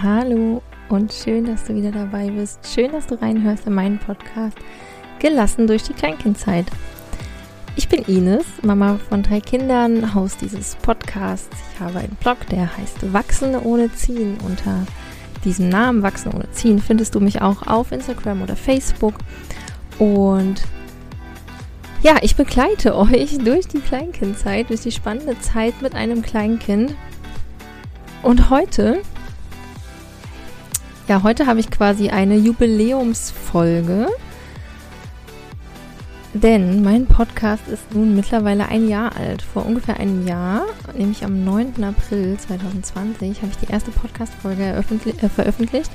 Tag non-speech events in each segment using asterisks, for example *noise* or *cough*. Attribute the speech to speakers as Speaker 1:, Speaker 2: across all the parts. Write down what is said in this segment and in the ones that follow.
Speaker 1: Hallo und schön, dass du wieder dabei bist. Schön, dass du reinhörst in meinen Podcast Gelassen durch die Kleinkindzeit. Ich bin Ines, Mama von drei Kindern, Haus dieses Podcasts. Ich habe einen Blog, der heißt Wachsen ohne Ziehen. Unter diesem Namen Wachsen ohne Ziehen findest du mich auch auf Instagram oder Facebook. Und ja, ich begleite euch durch die Kleinkindzeit, durch die spannende Zeit mit einem Kleinkind. Und heute ja, heute habe ich quasi eine Jubiläumsfolge. Denn mein Podcast ist nun mittlerweile ein Jahr alt. Vor ungefähr einem Jahr, nämlich am 9. April 2020, habe ich die erste Podcast-Folge äh, veröffentlicht.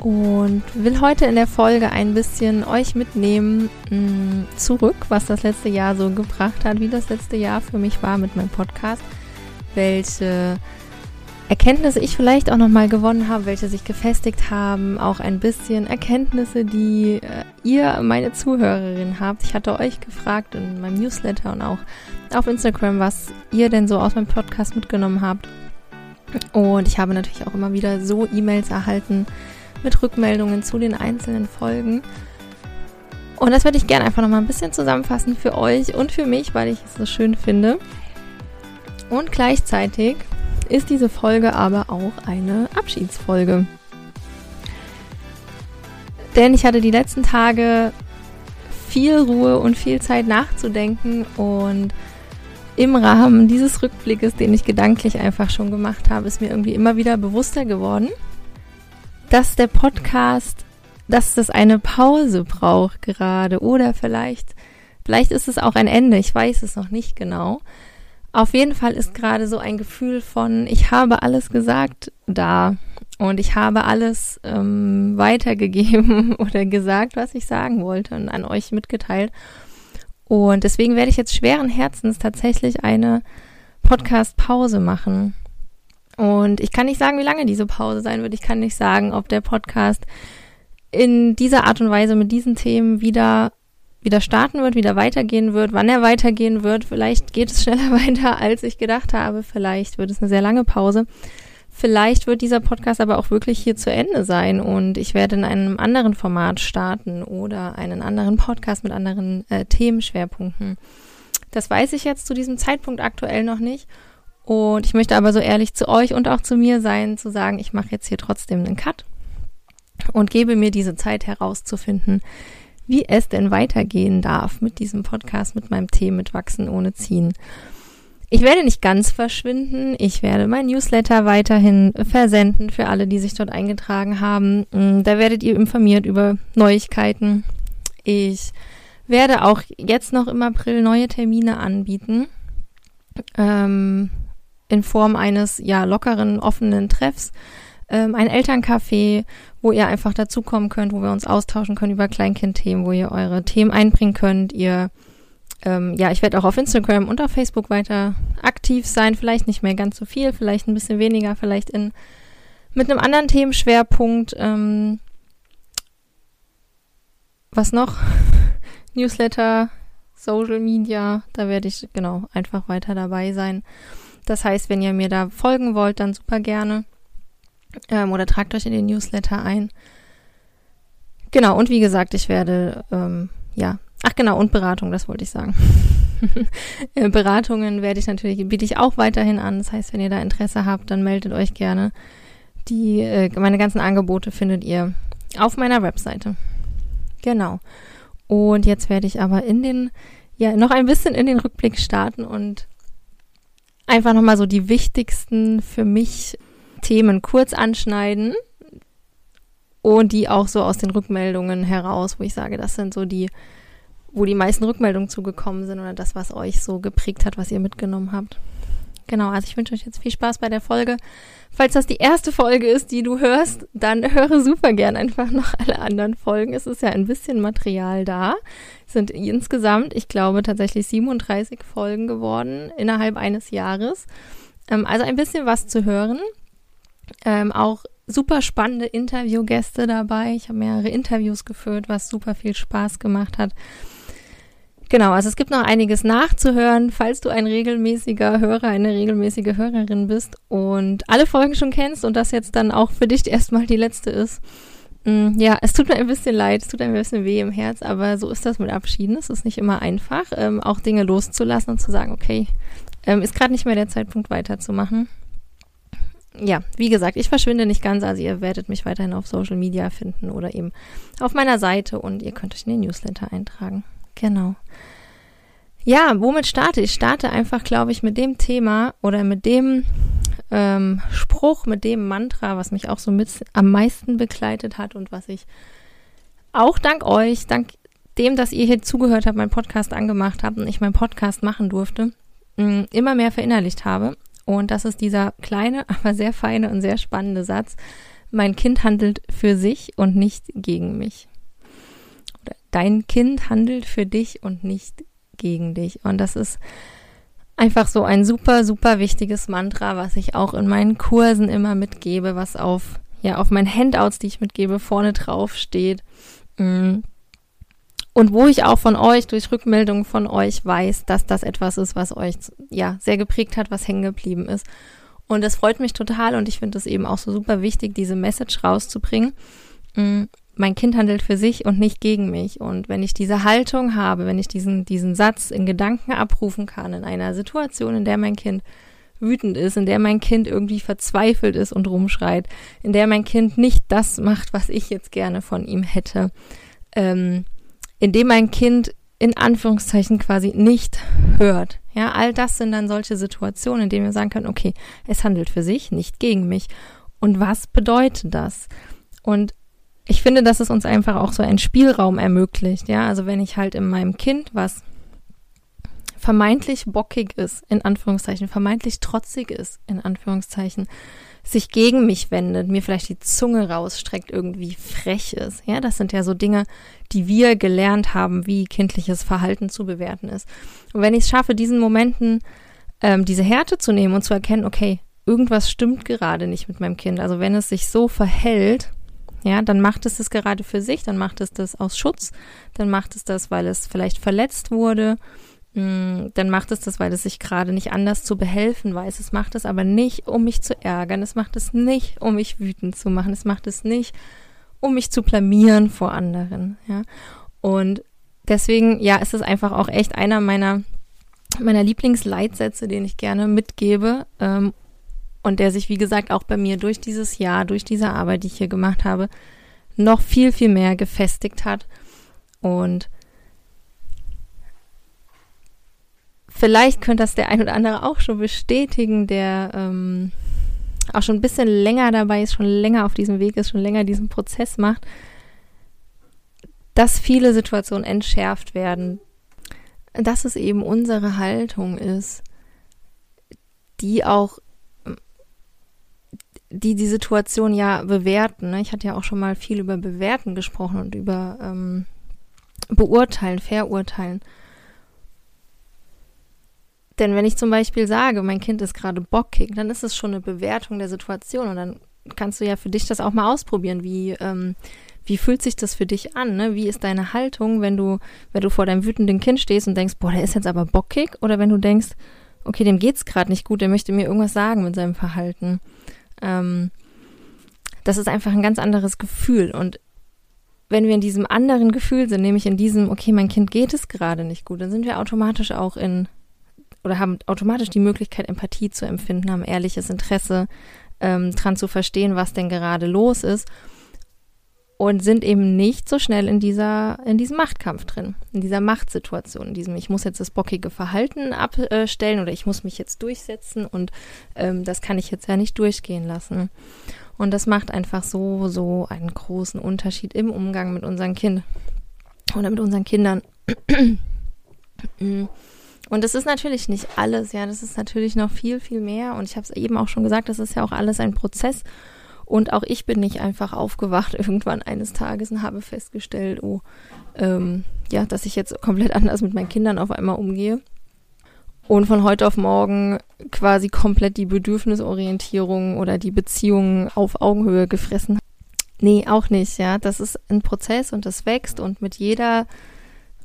Speaker 1: Und will heute in der Folge ein bisschen euch mitnehmen mh, mm, zurück, was das letzte Jahr so gebracht hat, wie das letzte Jahr für mich war mit meinem Podcast, welche Erkenntnisse ich vielleicht auch nochmal gewonnen habe, welche sich gefestigt haben, auch ein bisschen Erkenntnisse, die äh, ihr, meine Zuhörerin, habt. Ich hatte euch gefragt in meinem Newsletter und auch auf Instagram, was ihr denn so aus meinem Podcast mitgenommen habt. Und ich habe natürlich auch immer wieder so E-Mails erhalten mit Rückmeldungen zu den einzelnen Folgen. Und das würde ich gerne einfach nochmal ein bisschen zusammenfassen für euch und für mich, weil ich es so schön finde. Und gleichzeitig ist diese Folge aber auch eine Abschiedsfolge. Denn ich hatte die letzten Tage viel Ruhe und viel Zeit nachzudenken und im Rahmen dieses Rückblickes, den ich gedanklich einfach schon gemacht habe, ist mir irgendwie immer wieder bewusster geworden, dass der Podcast, dass das eine Pause braucht gerade oder vielleicht, vielleicht ist es auch ein Ende, ich weiß es noch nicht genau. Auf jeden Fall ist gerade so ein Gefühl von, ich habe alles gesagt da und ich habe alles ähm, weitergegeben *laughs* oder gesagt, was ich sagen wollte und an euch mitgeteilt. Und deswegen werde ich jetzt schweren Herzens tatsächlich eine Podcast-Pause machen. Und ich kann nicht sagen, wie lange diese Pause sein wird. Ich kann nicht sagen, ob der Podcast in dieser Art und Weise mit diesen Themen wieder wieder starten wird, wieder weitergehen wird, wann er weitergehen wird. Vielleicht geht es *laughs* schneller weiter, als ich gedacht habe. Vielleicht wird es eine sehr lange Pause. Vielleicht wird dieser Podcast aber auch wirklich hier zu Ende sein und ich werde in einem anderen Format starten oder einen anderen Podcast mit anderen äh, Themenschwerpunkten. Das weiß ich jetzt zu diesem Zeitpunkt aktuell noch nicht. Und ich möchte aber so ehrlich zu euch und auch zu mir sein, zu sagen, ich mache jetzt hier trotzdem einen Cut und gebe mir diese Zeit herauszufinden, wie es denn weitergehen darf mit diesem Podcast, mit meinem Thema mit Wachsen ohne Ziehen. Ich werde nicht ganz verschwinden. Ich werde mein Newsletter weiterhin versenden für alle, die sich dort eingetragen haben. Mm, da werdet ihr informiert über Neuigkeiten. Ich werde auch jetzt noch im April neue Termine anbieten. Ähm, in Form eines ja lockeren, offenen Treffs ähm, ein Elterncafé, wo ihr einfach dazukommen könnt, wo wir uns austauschen können über Kleinkindthemen, wo ihr eure Themen einbringen könnt. Ihr, ähm, ja, ich werde auch auf Instagram und auf Facebook weiter aktiv sein. Vielleicht nicht mehr ganz so viel, vielleicht ein bisschen weniger, vielleicht in mit einem anderen Themenschwerpunkt. Ähm, was noch? *laughs* Newsletter, Social Media, da werde ich genau einfach weiter dabei sein. Das heißt, wenn ihr mir da folgen wollt, dann super gerne. Ähm, oder tragt euch in den Newsletter ein. Genau, und wie gesagt, ich werde, ähm, ja, ach genau, und Beratung, das wollte ich sagen. *laughs* Äh, Beratungen werde ich natürlich, biete ich auch weiterhin an. Das heißt, wenn ihr da Interesse habt, dann meldet euch gerne. Die, äh, meine ganzen Angebote findet ihr auf meiner Webseite. Genau. Und jetzt werde ich aber in den, ja, noch ein bisschen in den Rückblick starten und einfach nochmal so die wichtigsten für mich Themen kurz anschneiden und die auch so aus den Rückmeldungen heraus, wo ich sage, das sind so die, wo die meisten Rückmeldungen zugekommen sind oder das, was euch so geprägt hat, was ihr mitgenommen habt. Genau, also ich wünsche euch jetzt viel Spaß bei der Folge. Falls das die erste Folge ist, die du hörst, dann höre super gern einfach noch alle anderen Folgen. Es ist ja ein bisschen Material da. Es sind insgesamt, ich glaube, tatsächlich 37 Folgen geworden innerhalb eines Jahres. Ähm, also ein bisschen was zu hören. Ähm, auch super spannende Interviewgäste dabei. Ich habe mehrere Interviews geführt, was super viel Spaß gemacht hat. Genau, also es gibt noch einiges nachzuhören, falls du ein regelmäßiger Hörer, eine regelmäßige Hörerin bist und alle Folgen schon kennst und das jetzt dann auch für dich *laughs* erstmal die letzte ist. Mm, ja, es tut mir ein bisschen leid, es tut ein bisschen weh im Herz, aber so ist das mit Abschieden. Es ist nicht immer einfach, ähm, auch Dinge loszulassen und zu sagen, okay, ähm, ist gerade nicht mehr der Zeitpunkt weiterzumachen. Ja, wie gesagt, ich verschwinde nicht ganz, also ihr werdet mich weiterhin auf Social Media finden oder eben auf meiner Seite und ihr könnt euch in den Newsletter eintragen. Genau. Ja, womit starte ich? Starte einfach, glaube ich, mit dem Thema oder mit dem ähm, Spruch, mit dem Mantra, was mich auch so mit am meisten begleitet hat und was ich auch dank euch, dank dem, dass ihr hier zugehört habt, meinen Podcast angemacht habt und ich meinen Podcast machen durfte, mm, immer mehr verinnerlicht habe. Und das ist dieser kleine, *laughs* aber sehr feine und sehr spannende Satz. Mein Kind handelt für sich und nicht gegen mich. Oder dein Kind handelt für dich und nicht gegen dich. Und das ist einfach so ein super, super wichtiges Mantra, was ich auch in meinen Kursen immer mitgebe, was auf, ja, auf meinen Handouts, die ich mitgebe, vorne drauf steht. Mm. Und wo ich auch von euch, durch Rückmeldungen von euch weiß, dass das etwas ist, was euch, ja, sehr geprägt hat, was hängen geblieben ist. Und das freut mich total und ich finde es eben auch so super wichtig, diese Message rauszubringen. Mm mein Kind handelt für sich und nicht gegen mich. Und wenn ich diese Haltung habe, wenn ich diesen, diesen Satz in Gedanken abrufen kann, in einer Situation, in der mein Kind wütend ist, in der mein Kind irgendwie verzweifelt ist und rumschreit, in der mein Kind nicht das macht, was ich jetzt gerne von ihm hätte, ähm, in dem mein Kind in Anführungszeichen quasi nicht hört. Ja, all das sind dann solche Situationen, in denen wir sagen können, okay, es handelt für sich, nicht gegen mich. Und was bedeutet das? Und ich finde, dass es uns einfach auch so einen Spielraum ermöglicht. Ja, also wenn ich halt in meinem Kind was vermeintlich bockig ist, in Anführungszeichen, vermeintlich trotzig ist, in Anführungszeichen, sich gegen mich wendet, mir vielleicht die Zunge rausstreckt, irgendwie frech ist. Ja, das sind ja so Dinge, die wir gelernt haben, wie kindliches Verhalten zu bewerten ist. Und wenn ich es schaffe, diesen Momenten ähm, diese Härte zu nehmen und zu erkennen, okay, irgendwas stimmt gerade nicht mit meinem Kind. Also wenn es sich so verhält, ja, dann macht es das gerade für sich, dann macht es das aus Schutz, dann macht es das, weil es vielleicht verletzt wurde, dann macht es das, weil es sich gerade nicht anders zu behelfen weiß. Es macht es aber nicht, um mich zu ärgern. Es macht es nicht, um mich wütend zu machen. Es macht es nicht, um mich zu blamieren vor anderen. Ja, und deswegen, ja, ist es einfach auch echt einer meiner meiner Lieblingsleitsätze, den ich gerne mitgebe, ähm, und der sich, wie gesagt, auch bei mir durch dieses Jahr, durch diese Arbeit, die ich hier gemacht habe, noch viel, viel mehr gefestigt hat. Und vielleicht könnte das der ein oder andere auch schon bestätigen, der ähm, auch schon ein bisschen länger dabei ist, schon länger auf diesem Weg ist, schon länger diesen Prozess macht, dass viele Situationen entschärft werden, dass es eben unsere Haltung ist, die auch die die Situation ja bewerten. Ne? Ich hatte ja auch schon mal viel über Bewerten gesprochen und über ähm, Beurteilen, Verurteilen. Denn wenn ich zum Beispiel sage, mein Kind ist gerade bockig, dann ist es schon eine Bewertung der Situation und dann kannst du ja für dich das auch mal ausprobieren. Wie, ähm, wie fühlt sich das für dich an? Ne? Wie ist deine Haltung, wenn du, wenn du vor deinem wütenden Kind stehst und denkst, boah, der ist jetzt aber bockig? Oder wenn du denkst, okay, dem geht's gerade nicht gut, der möchte mir irgendwas sagen mit seinem Verhalten. Ähm, das ist einfach ein ganz anderes Gefühl. Und wenn wir in diesem anderen Gefühl sind, nämlich in diesem, okay, mein Kind geht es gerade nicht gut, dann sind wir automatisch auch in oder haben automatisch die Möglichkeit, Empathie zu empfinden, haben ehrliches Interesse, ähm, dran zu verstehen, was denn gerade los ist und sind eben nicht so schnell in dieser, in diesem Machtkampf drin, in dieser Machtsituation, in diesem, ich muss jetzt das bockige Verhalten abstellen oder ich muss mich jetzt durchsetzen und ähm, das kann ich jetzt ja nicht durchgehen lassen. Und das macht einfach so, so einen großen Unterschied im Umgang mit unserem Kind oder mit unseren Kindern. *clears throat* Und das ist natürlich nicht alles, ja, das ist natürlich noch viel, viel mehr. Und ich habe es eben auch schon gesagt, das ist ja auch alles ein Prozess. Und auch ich bin nicht einfach aufgewacht *laughs* irgendwann eines Tages und habe festgestellt, oh, ähm, ja, dass ich jetzt komplett anders mit meinen Kindern auf einmal umgehe. Und von heute auf morgen quasi komplett die Bedürfnisorientierung oder die Beziehungen auf Augenhöhe gefressen. Nee, auch nicht, ja. Das ist ein Prozess und das wächst und mit jeder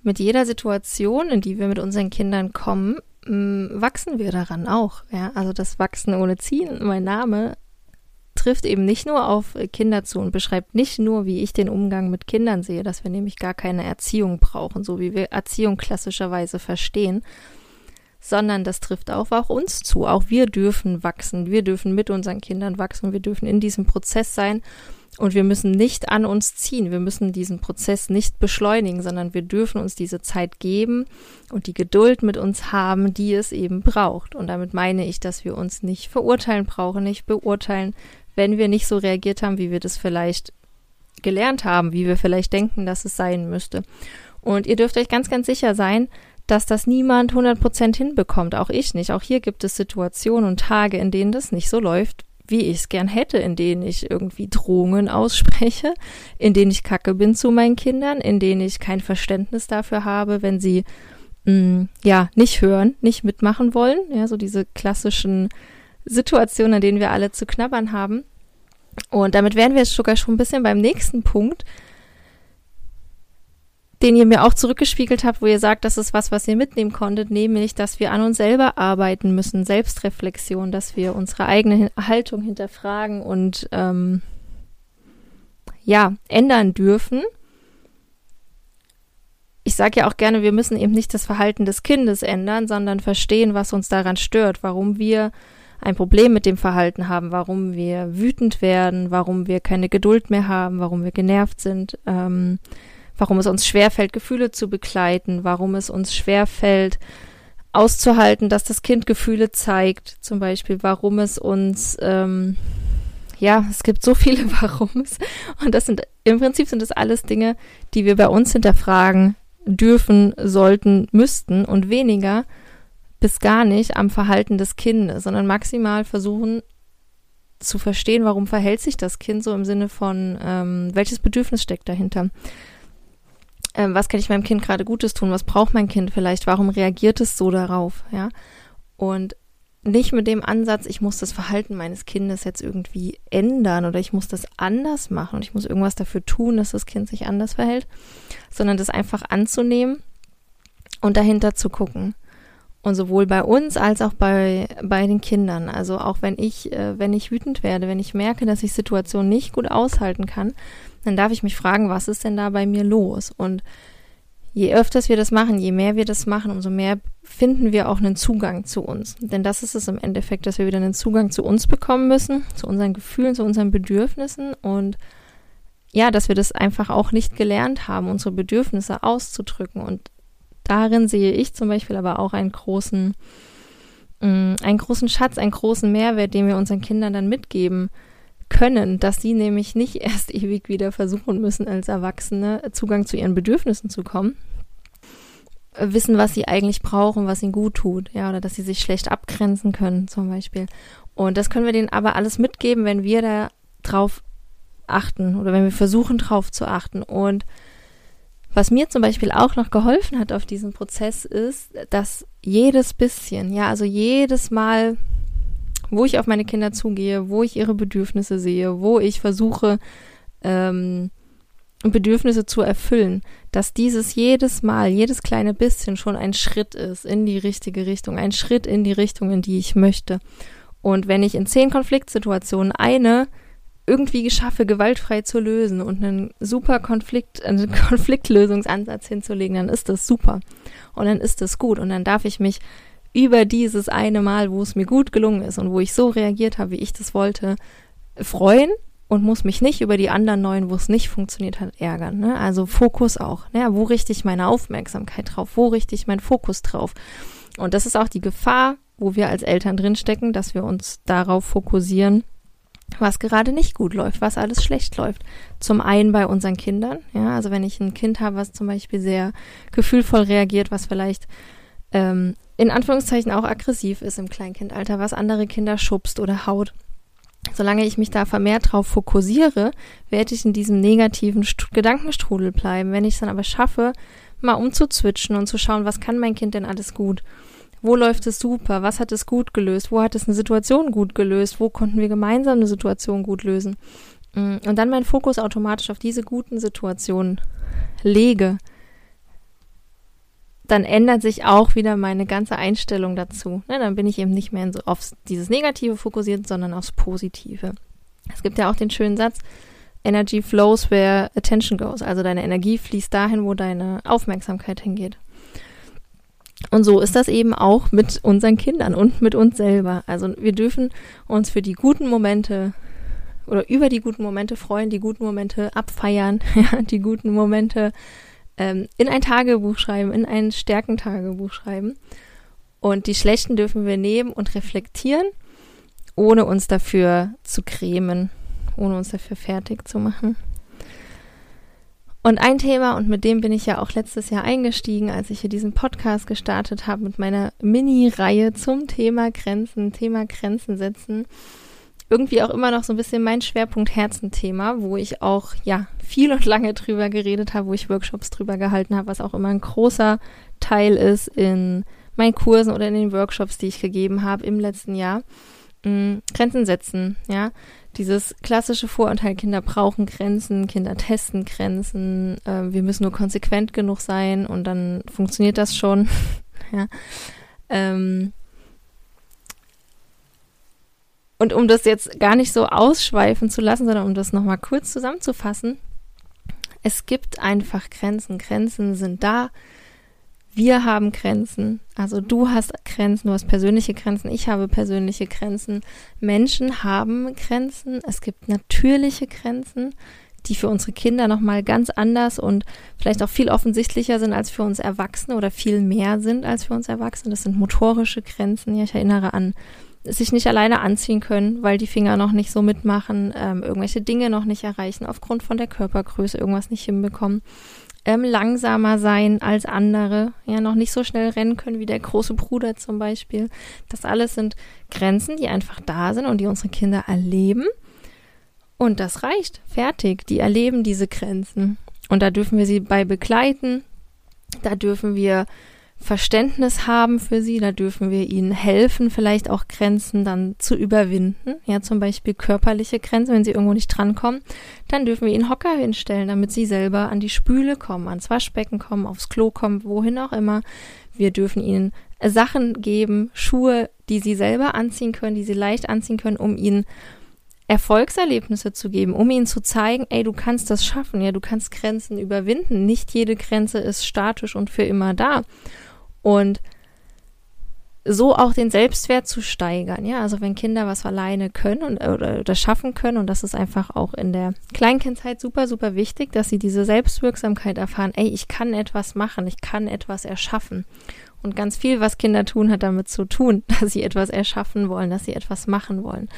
Speaker 1: mit jeder Situation, in die wir mit unseren Kindern kommen, wachsen wir daran auch. Ja, also das Wachsen ohne Ziehen, mein Name trifft eben nicht nur auf Kinder zu und beschreibt nicht nur, wie ich den Umgang mit Kindern sehe, dass wir nämlich gar keine Erziehung brauchen, so wie wir Erziehung klassischerweise verstehen, sondern das trifft auch auf uns zu. Auch wir dürfen wachsen, wir dürfen mit unseren Kindern wachsen, wir dürfen in diesem Prozess sein und wir müssen nicht an uns ziehen, wir müssen diesen Prozess nicht beschleunigen, sondern wir dürfen uns diese Zeit geben und die Geduld mit uns haben, die es eben braucht. Und damit meine ich, dass wir uns nicht verurteilen brauchen, nicht beurteilen, wenn wir nicht so reagiert haben, wie wir das vielleicht gelernt haben, wie wir vielleicht denken, dass es sein müsste. Und ihr dürft euch ganz, ganz sicher sein, dass das niemand 100% hinbekommt, auch ich nicht. Auch hier gibt es Situationen und Tage, in denen das nicht so läuft, wie ich es gern hätte, in denen ich irgendwie Drohungen ausspreche, in denen ich kacke bin zu meinen Kindern, in denen ich kein Verständnis dafür habe, wenn sie mh, mm, ja nicht hören, nicht mitmachen wollen, ja, so diese klassischen Situationen, an denen wir alle zu knabbern haben. Und damit wären wir jetzt sogar schon ein bisschen beim nächsten Punkt, den ihr mir auch zurückgespiegelt habt, wo ihr sagt, das ist was, was ihr mitnehmen konntet, nämlich, dass wir an uns selber arbeiten müssen, Selbstreflexion, dass wir unsere eigene Haltung hinterfragen und ähm, ja, ändern dürfen. Ich sage ja auch gerne, wir müssen eben nicht das Verhalten des Kindes ändern, sondern verstehen, was uns daran stört, warum wir ein Problem mit dem Verhalten haben, warum wir wütend werden, warum wir keine Geduld mehr haben, warum wir genervt sind. Ähm, warum es uns schwerfällt, Gefühle zu begleiten, warum es uns schwerfällt, auszuhalten, dass das Kind Gefühle zeigt, zum Beispiel, warum es uns, ähm, ja, es gibt so viele *laughs* Warums. Und das sind, im Prinzip sind das alles Dinge, die wir bei uns hinterfragen dürfen, sollten, müssten und weniger bis gar nicht am Verhalten des Kindes, sondern maximal versuchen zu verstehen, warum verhält sich das Kind so im Sinne von, ähm, welches Bedürfnis steckt dahinter ähm, was kann ich meinem Kind gerade Gutes tun, was braucht mein Kind vielleicht, warum reagiert es so darauf, ja? Und nicht mit dem Ansatz, ich muss das Verhalten meines Kindes jetzt irgendwie ändern oder ich muss das anders machen und ich muss irgendwas dafür tun, dass das Kind sich anders verhält, sondern das einfach anzunehmen und dahinter zu gucken. Und sowohl bei uns als auch bei, bei den Kindern. Also auch wenn ich, äh, wenn ich wütend werde, wenn ich merke, dass ich Situationen nicht gut aushalten kann, dann darf ich mich fragen, was ist denn da bei mir los? Und je öfters wir das machen, je mehr wir das machen, umso mehr finden wir auch einen Zugang zu uns. Denn das ist es im Endeffekt, dass wir wieder einen Zugang zu uns bekommen müssen, zu unseren Gefühlen, zu unseren Bedürfnissen und ja, dass wir das einfach auch nicht gelernt haben, unsere Bedürfnisse auszudrücken. Und darin sehe ich zum Beispiel aber auch einen großen, mm, einen großen Schatz, einen großen Mehrwert, den wir unseren Kindern dann mitgeben können, dass sie nämlich nicht *laughs* erst ewig wieder versuchen müssen, als Erwachsene Zugang zu ihren Bedürfnissen zu kommen, wissen, was sie eigentlich brauchen, was ihnen gut tut, ja, oder dass sie sich schlecht abgrenzen können, zum Beispiel. Und das können wir denen aber alles mitgeben, wenn wir da drauf achten oder wenn wir versuchen, drauf zu achten. Und was mir zum Beispiel auch noch geholfen hat auf diesem Prozess ist, dass jedes bisschen, ja, also jedes Mal wo ich auf meine Kinder zugehe, wo ich ihre Bedürfnisse sehe, wo ich versuche, ähm, Bedürfnisse zu erfüllen, dass dieses jedes Mal, jedes kleine bisschen schon ein Schritt ist in die richtige Richtung, ein Schritt in die Richtung, in die ich möchte. Und wenn ich in zehn Konfliktsituationen eine irgendwie schaffe, gewaltfrei zu lösen und einen super Konflikt, *laughs* einen Konfliktlösungsansatz hinzulegen, dann ist das super. Und dann ist das gut. Und dann darf ich mich über dieses eine Mal, wo es mir gut gelungen ist und wo ich so reagiert habe, wie ich das wollte, freuen und muss mich nicht über die anderen neun, wo es nicht funktioniert hat, ärgern. Ne? Also Fokus auch. Ne? Wo richte ich meine Aufmerksamkeit drauf? Wo richte ich meinen Fokus drauf? Und das ist auch die Gefahr, wo wir als Eltern drinstecken, dass wir uns darauf fokussieren, was gerade nicht gut läuft, was alles schlecht läuft. Zum einen bei unseren Kindern, ja, also wenn ich ein Kind habe, was zum Beispiel sehr gefühlvoll reagiert, was vielleicht ähm, in Anführungszeichen auch aggressiv ist im Kleinkindalter, was andere Kinder schubst oder haut. Solange ich mich da vermehrt drauf fokussiere, werde ich in diesem negativen St Gedankenstrudel bleiben. Wenn ich es dann aber schaffe, mal umzuzwitschen und zu schauen, was kann mein Kind denn alles gut? Wo läuft es super? Was hat es gut gelöst? Wo hat es eine Situation gut gelöst? Wo konnten wir gemeinsam eine Situation gut lösen? Mm, und dann meinen Fokus automatisch auf diese guten Situationen lege, dann ändert sich auch wieder meine ganze Einstellung dazu. Ne, dann bin ich eben nicht mehr so auf dieses Negative fokussiert, sondern aufs Positive. Es gibt ja auch den schönen Satz, Energy flows where attention goes. Also deine Energie fließt dahin, wo deine Aufmerksamkeit hingeht. Und so ist das eben auch mit unseren Kindern und mit uns selber. Also wir dürfen uns für die guten Momente oder über die guten Momente freuen, die guten Momente abfeiern, *laughs* ja, die guten Momente ähm, in ein Tagebuch schreiben, in ein Stärkentagebuch schreiben. Und die schlechten dürfen wir nehmen und reflektieren, ohne uns dafür zu cremen, ohne uns dafür fertig zu machen. Und ein Thema, und mit dem bin ich ja auch letztes Jahr eingestiegen, als ich hier diesen Podcast gestartet habe mit meiner Mini-Reihe zum Thema Grenzen, Thema Grenzen setzen. Irgendwie auch immer noch so ein bisschen mein Schwerpunkt Herzenthema, wo ich auch, ja, viel und lange drüber geredet habe, wo ich Workshops drüber gehalten habe, was auch immer ein großer Teil ist in meinen Kursen oder in den Workshops, die ich gegeben habe im letzten Jahr. Mhm, Grenzen setzen, ja dieses klassische Vorurteil, Kinder brauchen Grenzen, Kinder testen Grenzen, äh, wir müssen nur konsequent genug sein und dann funktioniert das schon. *laughs* ja. Ähm und um das jetzt gar nicht so ausschweifen zu lassen, sondern um das nochmal kurz zusammenzufassen, es gibt einfach Grenzen. Grenzen sind da, wir haben Grenzen. Also du hast Grenzen, du hast persönliche Grenzen, ich habe persönliche Grenzen. Menschen haben Grenzen. Es gibt natürliche Grenzen, die für unsere Kinder nochmal ganz anders und vielleicht auch viel offensichtlicher sind als für uns Erwachsene oder viel mehr sind als für uns Erwachsene. Das sind motorische Grenzen. Ja, ich erinnere an sich nicht alleine anziehen können, weil die Finger noch nicht so mitmachen, ähm, irgendwelche Dinge noch nicht erreichen, aufgrund von der Körpergröße irgendwas nicht hinbekommen ähm, langsamer sein als andere, ja, noch nicht so schnell rennen können wie der große Bruder zum Beispiel. Das alles sind Grenzen, die einfach da sind und die unsere Kinder erleben. Und das reicht. Fertig. Die erleben diese Grenzen. Und da dürfen wir sie bei begleiten. Da dürfen wir Verständnis haben für sie, da dürfen wir ihnen helfen, vielleicht auch Grenzen dann zu überwinden. Ja, zum Beispiel körperliche Grenzen, wenn sie irgendwo nicht drankommen, dann dürfen wir ihnen Hocker hinstellen, damit sie selber an die Spüle kommen, ans Waschbecken kommen, aufs Klo kommen, wohin auch immer. Wir dürfen ihnen Sachen geben, Schuhe, die sie selber anziehen können, die sie leicht anziehen können, um ihnen Erfolgserlebnisse zu geben, um ihnen zu zeigen, ey, du kannst das schaffen, ja, du kannst Grenzen überwinden. Nicht jede Grenze ist statisch und für immer da. Und so auch den Selbstwert zu steigern, ja, also wenn Kinder was alleine können und, oder, oder schaffen können und das ist einfach auch in der Kleinkindzeit super, super wichtig, dass sie diese Selbstwirksamkeit erfahren, ey, ich kann etwas machen, ich kann etwas erschaffen. Und ganz viel, was Kinder tun, hat damit zu tun, *laughs* dass sie etwas erschaffen wollen, dass sie etwas machen wollen.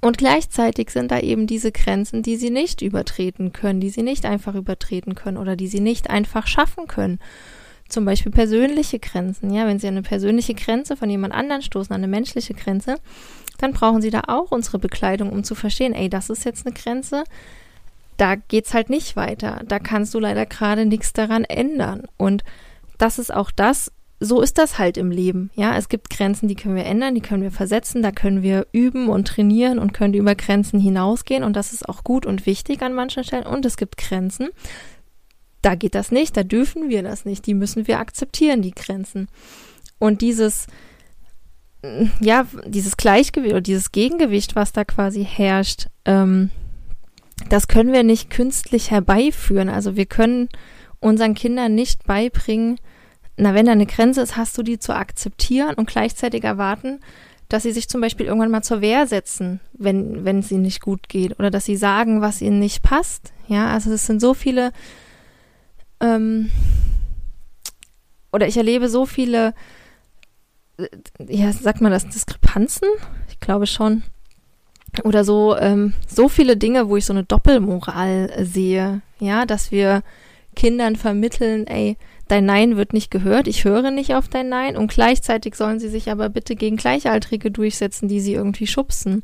Speaker 1: Und gleichzeitig sind da eben diese Grenzen, die sie nicht übertreten können, die sie nicht einfach übertreten können oder die sie nicht einfach schaffen können zum Beispiel persönliche Grenzen. Ja, wenn Sie an eine persönliche Grenze von jemand anderen stoßen, an eine menschliche Grenze, dann brauchen Sie da auch unsere Bekleidung, um zu verstehen, ey, das ist jetzt eine Grenze, da geht's halt nicht weiter. Da kannst du leider gerade nichts daran ändern. Und das ist auch das, so ist das halt im Leben. Ja, es gibt Grenzen, die können wir ändern, die können wir versetzen, da können wir üben und trainieren und können über Grenzen hinausgehen und das ist auch gut und wichtig an manchen Stellen. Und es gibt Grenzen, da geht das nicht, da dürfen wir das nicht, die müssen wir akzeptieren, die Grenzen. Und dieses, ja, dieses Gleichgewicht oder dieses Gegengewicht, was da quasi herrscht, ähm, das können wir nicht künstlich herbeiführen. Also wir können unseren Kindern nicht beibringen, na, wenn da eine Grenze ist, hast du die zu akzeptieren und gleichzeitig erwarten, dass sie sich zum Beispiel irgendwann mal zur Wehr setzen, wenn, wenn es ihnen nicht gut geht oder dass sie sagen, was ihnen nicht passt. Ja, also es sind so viele ähm, oder ich erlebe so viele, äh, ja, sagt man das, Diskrepanzen? Ich glaube schon. Oder so, ähm, so viele Dinge, wo ich so eine Doppelmoral sehe, ja, dass wir Kindern vermitteln, ey, dein Nein wird nicht gehört, ich höre nicht auf dein Nein und gleichzeitig sollen sie sich aber bitte gegen Gleichaltrige durchsetzen, die sie irgendwie schubsen.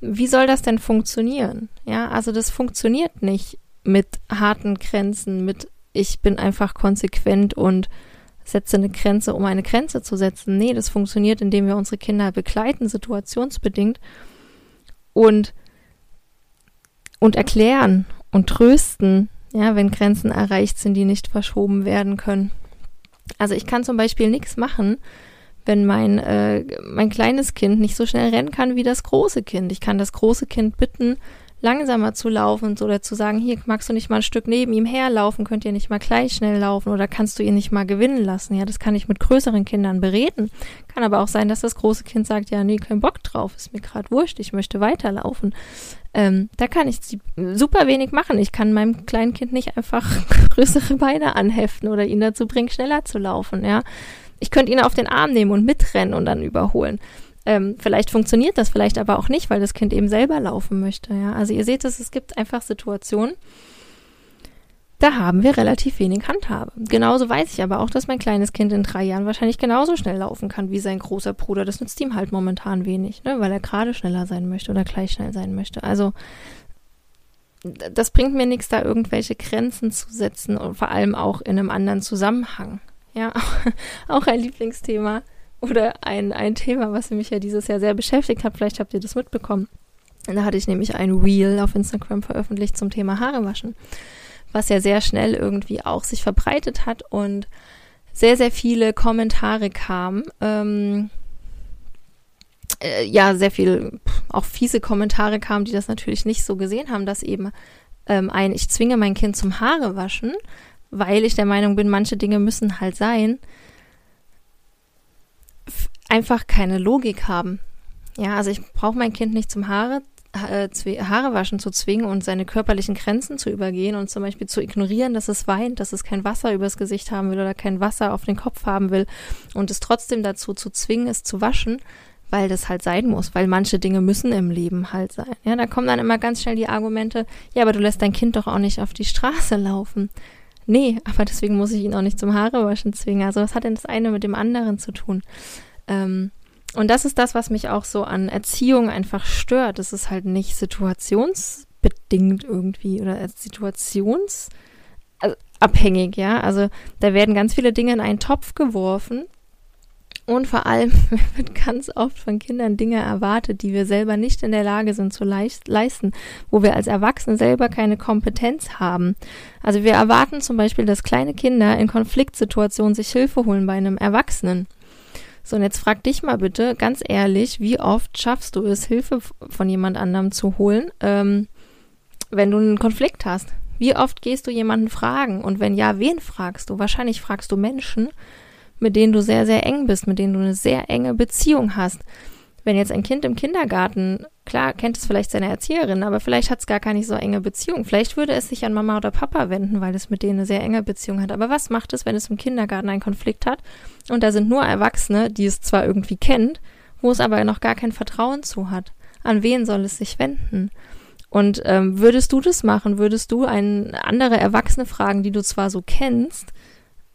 Speaker 1: Wie soll das denn funktionieren? Ja, also das funktioniert nicht mit harten Grenzen, mit ich bin einfach konsequent und setze eine Grenze, um eine Grenze zu setzen. Nee, das funktioniert, indem wir unsere Kinder begleiten, situationsbedingt und, und erklären und trösten, ja, wenn Grenzen erreicht sind, die nicht verschoben werden können. Also ich kann zum Beispiel nichts machen, wenn mein, äh, mein kleines Kind nicht so schnell rennen kann wie das große Kind. Ich kann das große Kind bitten, langsamer zu laufen oder zu sagen, hier magst du nicht mal ein Stück neben ihm herlaufen, könnt ihr nicht mal gleich schnell laufen oder kannst du ihn nicht mal gewinnen lassen. Ja, das kann ich mit größeren Kindern bereden. Kann aber auch sein, dass das große Kind sagt, ja, nee, kein Bock drauf, ist mir gerade wurscht, ich möchte weiterlaufen. Ähm, da kann ich super wenig machen. Ich kann meinem kleinen Kind nicht einfach *laughs* größere Beine anheften oder ihn dazu bringen, schneller zu laufen. Ja, ich könnte ihn auf den Arm nehmen und mitrennen und dann überholen. Ähm, vielleicht funktioniert das, vielleicht aber auch nicht, weil das Kind eben selber laufen möchte. Ja? Also ihr seht es, es gibt einfach Situationen, da haben wir relativ wenig Handhabe. Genauso weiß ich aber auch, dass mein kleines Kind in drei Jahren wahrscheinlich genauso schnell laufen kann wie sein großer Bruder. Das nützt ihm halt momentan wenig, ne? weil er gerade schneller sein möchte oder gleich schnell sein möchte. Also das bringt mir nichts, da irgendwelche Grenzen zu setzen und vor allem auch in einem anderen Zusammenhang. Ja, *laughs* auch ein Lieblingsthema oder ein, ein Thema, was mich ja dieses Jahr sehr beschäftigt hat. Vielleicht habt ihr das mitbekommen. Da hatte ich nämlich ein Reel auf Instagram veröffentlicht zum Thema Haare waschen, was ja sehr schnell irgendwie auch sich verbreitet hat und sehr, sehr viele Kommentare kamen. Ähm, äh, ja, sehr viel, auch fiese Kommentare kamen, die das natürlich nicht so gesehen haben, dass eben ähm, ein, ich zwinge mein Kind zum Haare waschen, weil ich der Meinung bin, manche Dinge müssen halt sein, einfach keine Logik haben. Ja, also ich brauche mein Kind nicht zum Haare, äh, Haare waschen zu zwingen und seine körperlichen Grenzen zu übergehen und zum Beispiel zu ignorieren, dass es weint, dass es kein Wasser übers Gesicht haben will oder kein Wasser auf den Kopf haben will und es trotzdem dazu zu zwingen, es zu waschen, weil das halt sein muss, weil manche Dinge müssen im Leben halt sein. Ja, da kommen dann immer ganz schnell die Argumente, ja, aber du lässt dein Kind doch auch nicht auf die Straße laufen. Nee, aber deswegen muss ich ihn auch nicht zum Haarewaschen zwingen. Also was hat denn das eine mit dem anderen zu tun? Ähm, und das ist das, was mich auch so an Erziehung einfach stört. Es ist halt nicht situationsbedingt irgendwie oder situationsabhängig, ja. Also da werden ganz viele Dinge in einen Topf geworfen und vor allem *laughs* wird ganz oft von Kindern Dinge erwartet, die wir selber nicht in der Lage sind zu leisten, wo wir als Erwachsene selber keine Kompetenz haben. Also wir erwarten zum Beispiel, dass kleine Kinder in Konfliktsituationen sich Hilfe holen bei einem Erwachsenen. So, und jetzt frag dich mal bitte ganz ehrlich, wie oft schaffst du es, Hilfe von jemand anderem zu holen, ähm, wenn du einen Konflikt hast? Wie oft gehst du jemanden fragen? Und wenn ja, wen fragst du? Wahrscheinlich fragst du Menschen, mit denen du sehr, sehr eng bist, mit denen du eine sehr enge Beziehung hast wenn jetzt ein Kind im Kindergarten, klar kennt es vielleicht seine Erzieherin, aber vielleicht hat es gar keine so enge Beziehung. Vielleicht würde es sich an Mama oder Papa wenden, weil es mit denen eine sehr enge Beziehung hat. Aber was macht es, wenn es im Kindergarten einen Konflikt hat und da sind nur Erwachsene, die es zwar irgendwie kennt, wo es aber noch gar kein Vertrauen zu hat? An wen soll es sich wenden? Und ähm, würdest du das machen? Würdest du eine andere Erwachsene fragen, die du zwar so kennst,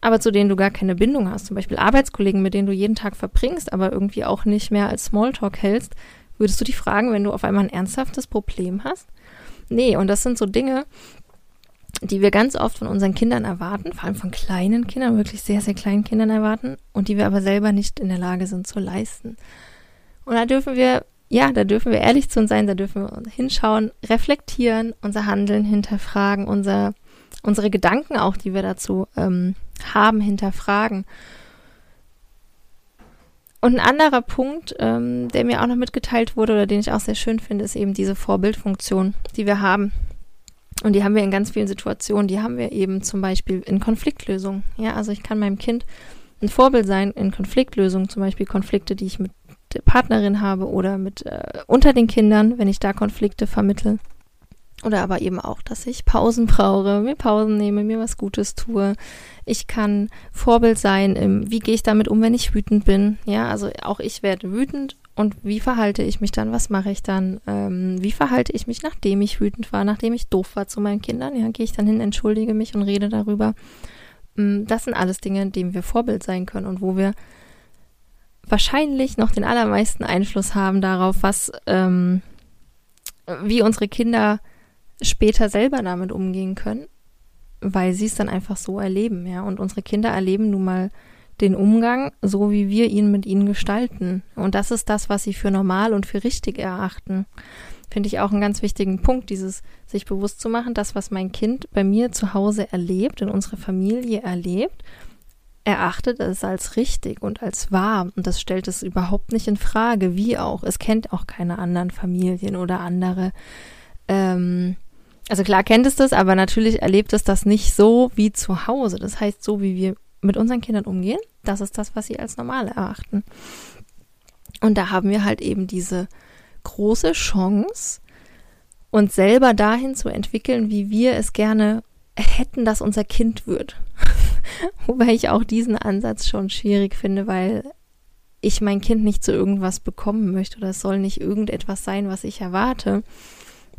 Speaker 1: aber zu denen du gar keine Bindung hast, zum Beispiel Arbeitskollegen, mit denen du jeden Tag verbringst, aber irgendwie auch nicht mehr als Smalltalk hältst, würdest du dich fragen, wenn du auf einmal ein ernsthaftes Problem hast? Nee, und das sind so Dinge, die wir ganz oft von unseren Kindern erwarten, vor allem von kleinen Kindern, wirklich sehr, sehr kleinen Kindern erwarten und die wir aber selber nicht in der Lage sind zu leisten. Und da dürfen wir, ja, da dürfen wir ehrlich zu uns sein, da dürfen wir hinschauen, reflektieren, unser Handeln hinterfragen, unser, unsere Gedanken auch, die wir dazu ähm, haben, hinterfragen. Und ein anderer Punkt, ähm, der mir auch noch mitgeteilt wurde oder den ich auch sehr schön finde, ist eben diese Vorbildfunktion, die wir haben. Und die haben wir in ganz vielen Situationen. Die haben wir eben zum Beispiel in Konfliktlösungen. Ja, also ich kann meinem Kind ein Vorbild sein in Konfliktlösungen, zum Beispiel Konflikte, die ich mit der Partnerin habe oder mit äh, unter den Kindern, wenn ich da Konflikte vermittle. Oder aber eben auch, dass ich Pausen brauche, mir Pausen nehme, mir was Gutes tue. Ich kann Vorbild sein, im, wie gehe ich damit um, wenn ich wütend bin. Ja, also auch ich werde wütend und wie verhalte ich mich dann? Was mache ich dann? Ähm, wie verhalte ich mich, nachdem ich wütend war, nachdem ich doof war zu meinen Kindern? Ja, gehe ich dann hin, entschuldige mich und rede darüber. Mm, das sind alles Dinge, in denen wir Vorbild sein können und wo wir wahrscheinlich noch den allermeisten Einfluss haben darauf, was, ähm, wie unsere Kinder später selber damit umgehen können, weil sie es dann einfach so erleben, ja. Und unsere Kinder erleben nun mal den Umgang, so wie wir ihn mit ihnen gestalten. Und das ist das, was sie für normal und für richtig erachten. Finde ich auch einen ganz wichtigen Punkt, dieses sich bewusst zu machen, das, was mein Kind bei mir zu Hause erlebt, in unserer Familie erlebt, erachtet es als richtig und als wahr und das stellt es überhaupt nicht in Frage, wie auch. Es kennt auch keine anderen Familien oder andere. Ähm, also klar kennt es das, aber natürlich erlebt es das nicht so wie zu Hause. Das heißt, so wie wir mit unseren Kindern umgehen, das ist das, was sie als normal erachten. Und da haben wir halt eben diese große Chance, uns selber dahin zu entwickeln, wie wir es gerne hätten, dass unser Kind wird. *laughs* Wobei ich auch diesen Ansatz schon schwierig finde, weil ich mein Kind nicht zu irgendwas bekommen möchte oder es soll nicht irgendetwas sein, was ich erwarte,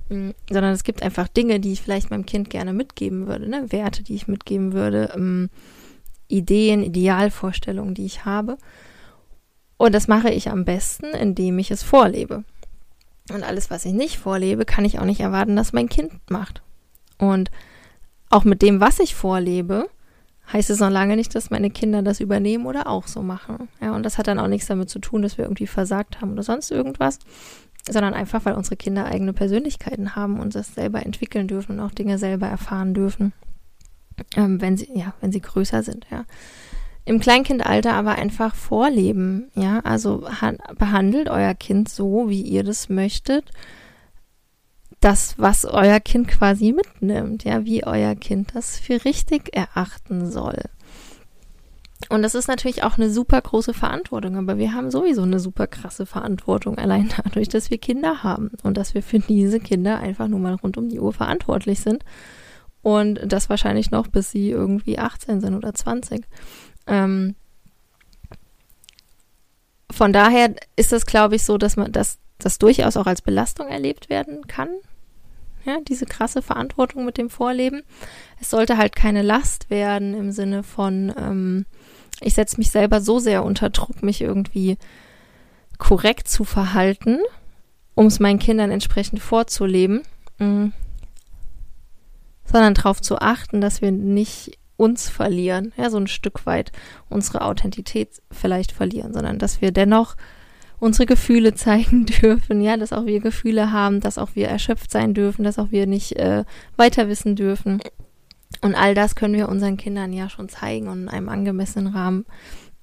Speaker 1: sondern es gibt einfach Dinge, die ich vielleicht meinem Kind gerne mitgeben würde, ne? Werte, die ich mitgeben würde, ähm, Ideen, Idealvorstellungen, die ich habe. Und das mache ich am besten, indem ich es vorlebe. Und alles, was ich nicht vorlebe, kann ich auch nicht erwarten, dass mein Kind macht. Und auch mit dem, was ich vorlebe, heißt es noch lange nicht, dass meine Kinder das übernehmen oder auch so machen. Ja, und das hat dann auch nichts damit zu tun, dass wir irgendwie versagt haben oder sonst irgendwas, sondern einfach, weil unsere Kinder eigene Persönlichkeiten haben und das selber entwickeln dürfen und auch Dinge selber erfahren dürfen, ähm, wenn sie, ja, wenn sie größer sind, ja. Im Kleinkindalter aber einfach vorleben, ja, also behandelt euer Kind so, wie ihr das möchtet das, was euer Kind quasi mitnimmt, ja, wie euer Kind das für richtig erachten soll. Und das ist natürlich auch eine super große Verantwortung, aber wir haben sowieso eine super krasse Verantwortung, allein *laughs* dadurch, dass wir Kinder haben und dass wir für diese Kinder einfach nur mal rund um die Uhr verantwortlich sind. Und das wahrscheinlich noch, bis sie irgendwie 18 sind oder 20. Ähm, von daher ist das, glaube ich, so, dass man das, das durchaus auch als Belastung erlebt werden kann, ja, diese krasse Verantwortung mit dem Vorleben. Es sollte halt keine Last werden im Sinne von, ähm, ich setze mich selber so sehr unter Druck, mich irgendwie korrekt zu verhalten, um es meinen Kindern entsprechend vorzuleben, mh, sondern darauf zu achten, dass wir nicht uns verlieren, ja, so ein Stück weit unsere Authentität vielleicht verlieren, sondern dass wir dennoch unsere Gefühle *laughs* zeigen dürfen, ja, dass auch wir Gefühle haben, dass auch wir erschöpft sein dürfen, dass auch wir nicht äh, weiter wissen dürfen. Und all das können wir unseren Kindern ja schon zeigen und in einem angemessenen Rahmen,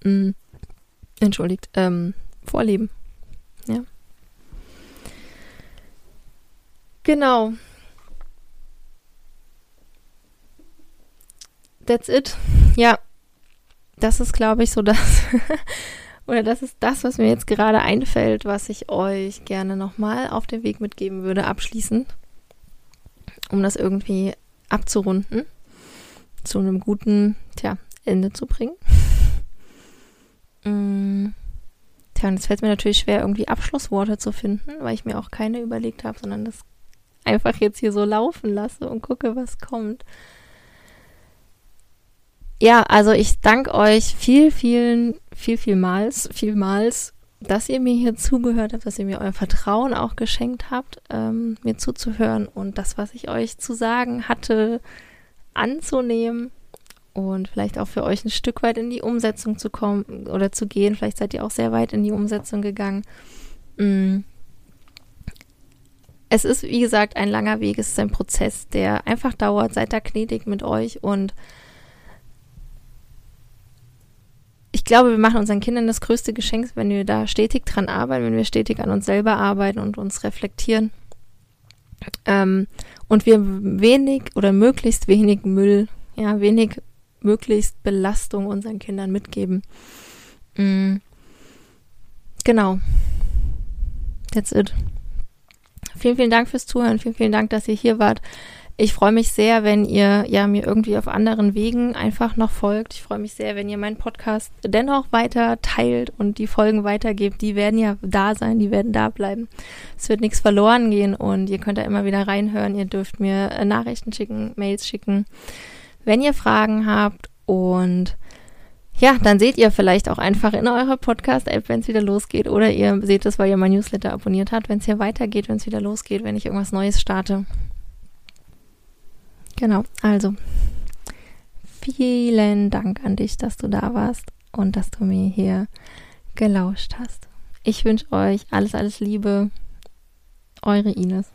Speaker 1: mh, mm, entschuldigt, ähm, vorleben. Ja. Genau. That's it. Ja, das ist, glaube ich, so das, *laughs* oder das ist das, was mir jetzt gerade einfällt, was ich euch gerne nochmal auf den Weg mitgeben würde, abschließend, um das irgendwie abzurunden, zu einem guten, tja, Ende zu bringen. *laughs* mm. Tja, und jetzt fällt mir natürlich schwer, irgendwie Abschlussworte zu finden, weil ich mir auch keine überlegt habe, sondern das einfach jetzt hier so laufen lasse und gucke, was kommt. Ja, also ich danke euch viel, vielen, viel, vielmals, vielmals, dass ihr mir hier zugehört habt, dass ihr mir euer Vertrauen auch geschenkt habt, ähm, mir zuzuhören und das, was ich euch zu sagen hatte, anzunehmen und vielleicht auch für euch ein Stück weit in die Umsetzung zu kommen oder zu gehen. Vielleicht seid ihr auch sehr weit in die Umsetzung gegangen. Mm. Es ist, wie gesagt, ein langer Weg, es ist ein Prozess, der einfach dauert. Seid da gnädig mit euch und ich glaube, wir machen unseren Kindern das größte Geschenk, wenn wir da stetig dran arbeiten, wenn wir stetig an uns selber arbeiten und uns reflektieren. Ähm, und wir wenig oder möglichst wenig Müll, ja, wenig möglichst Belastung unseren Kindern mitgeben. Mhm. Genau. That's it. Vielen, vielen Dank fürs Zuhören. Vielen, vielen Dank, dass ihr hier wart. Ich freue mich sehr, wenn ihr ja mir irgendwie auf anderen Wegen einfach noch folgt. Ich freue mich sehr, wenn ihr meinen Podcast dennoch weiter teilt und die Folgen weitergebt. Die werden ja da sein, die werden da bleiben. Es wird nichts verloren gehen und ihr könnt da immer wieder reinhören. Ihr dürft mir äh, Nachrichten schicken, Mails schicken, wenn ihr Fragen habt und ja, dann seht ihr vielleicht auch einfach in eurer Podcast-App, wenn es wieder losgeht. Oder ihr seht es, weil ihr mein Newsletter abonniert habt, wenn es hier weitergeht, wenn es wieder losgeht, wenn ich irgendwas Neues starte. Genau, also vielen Dank an dich, dass du da warst und dass du mir hier gelauscht hast. Ich wünsche euch alles, alles Liebe. Eure Ines.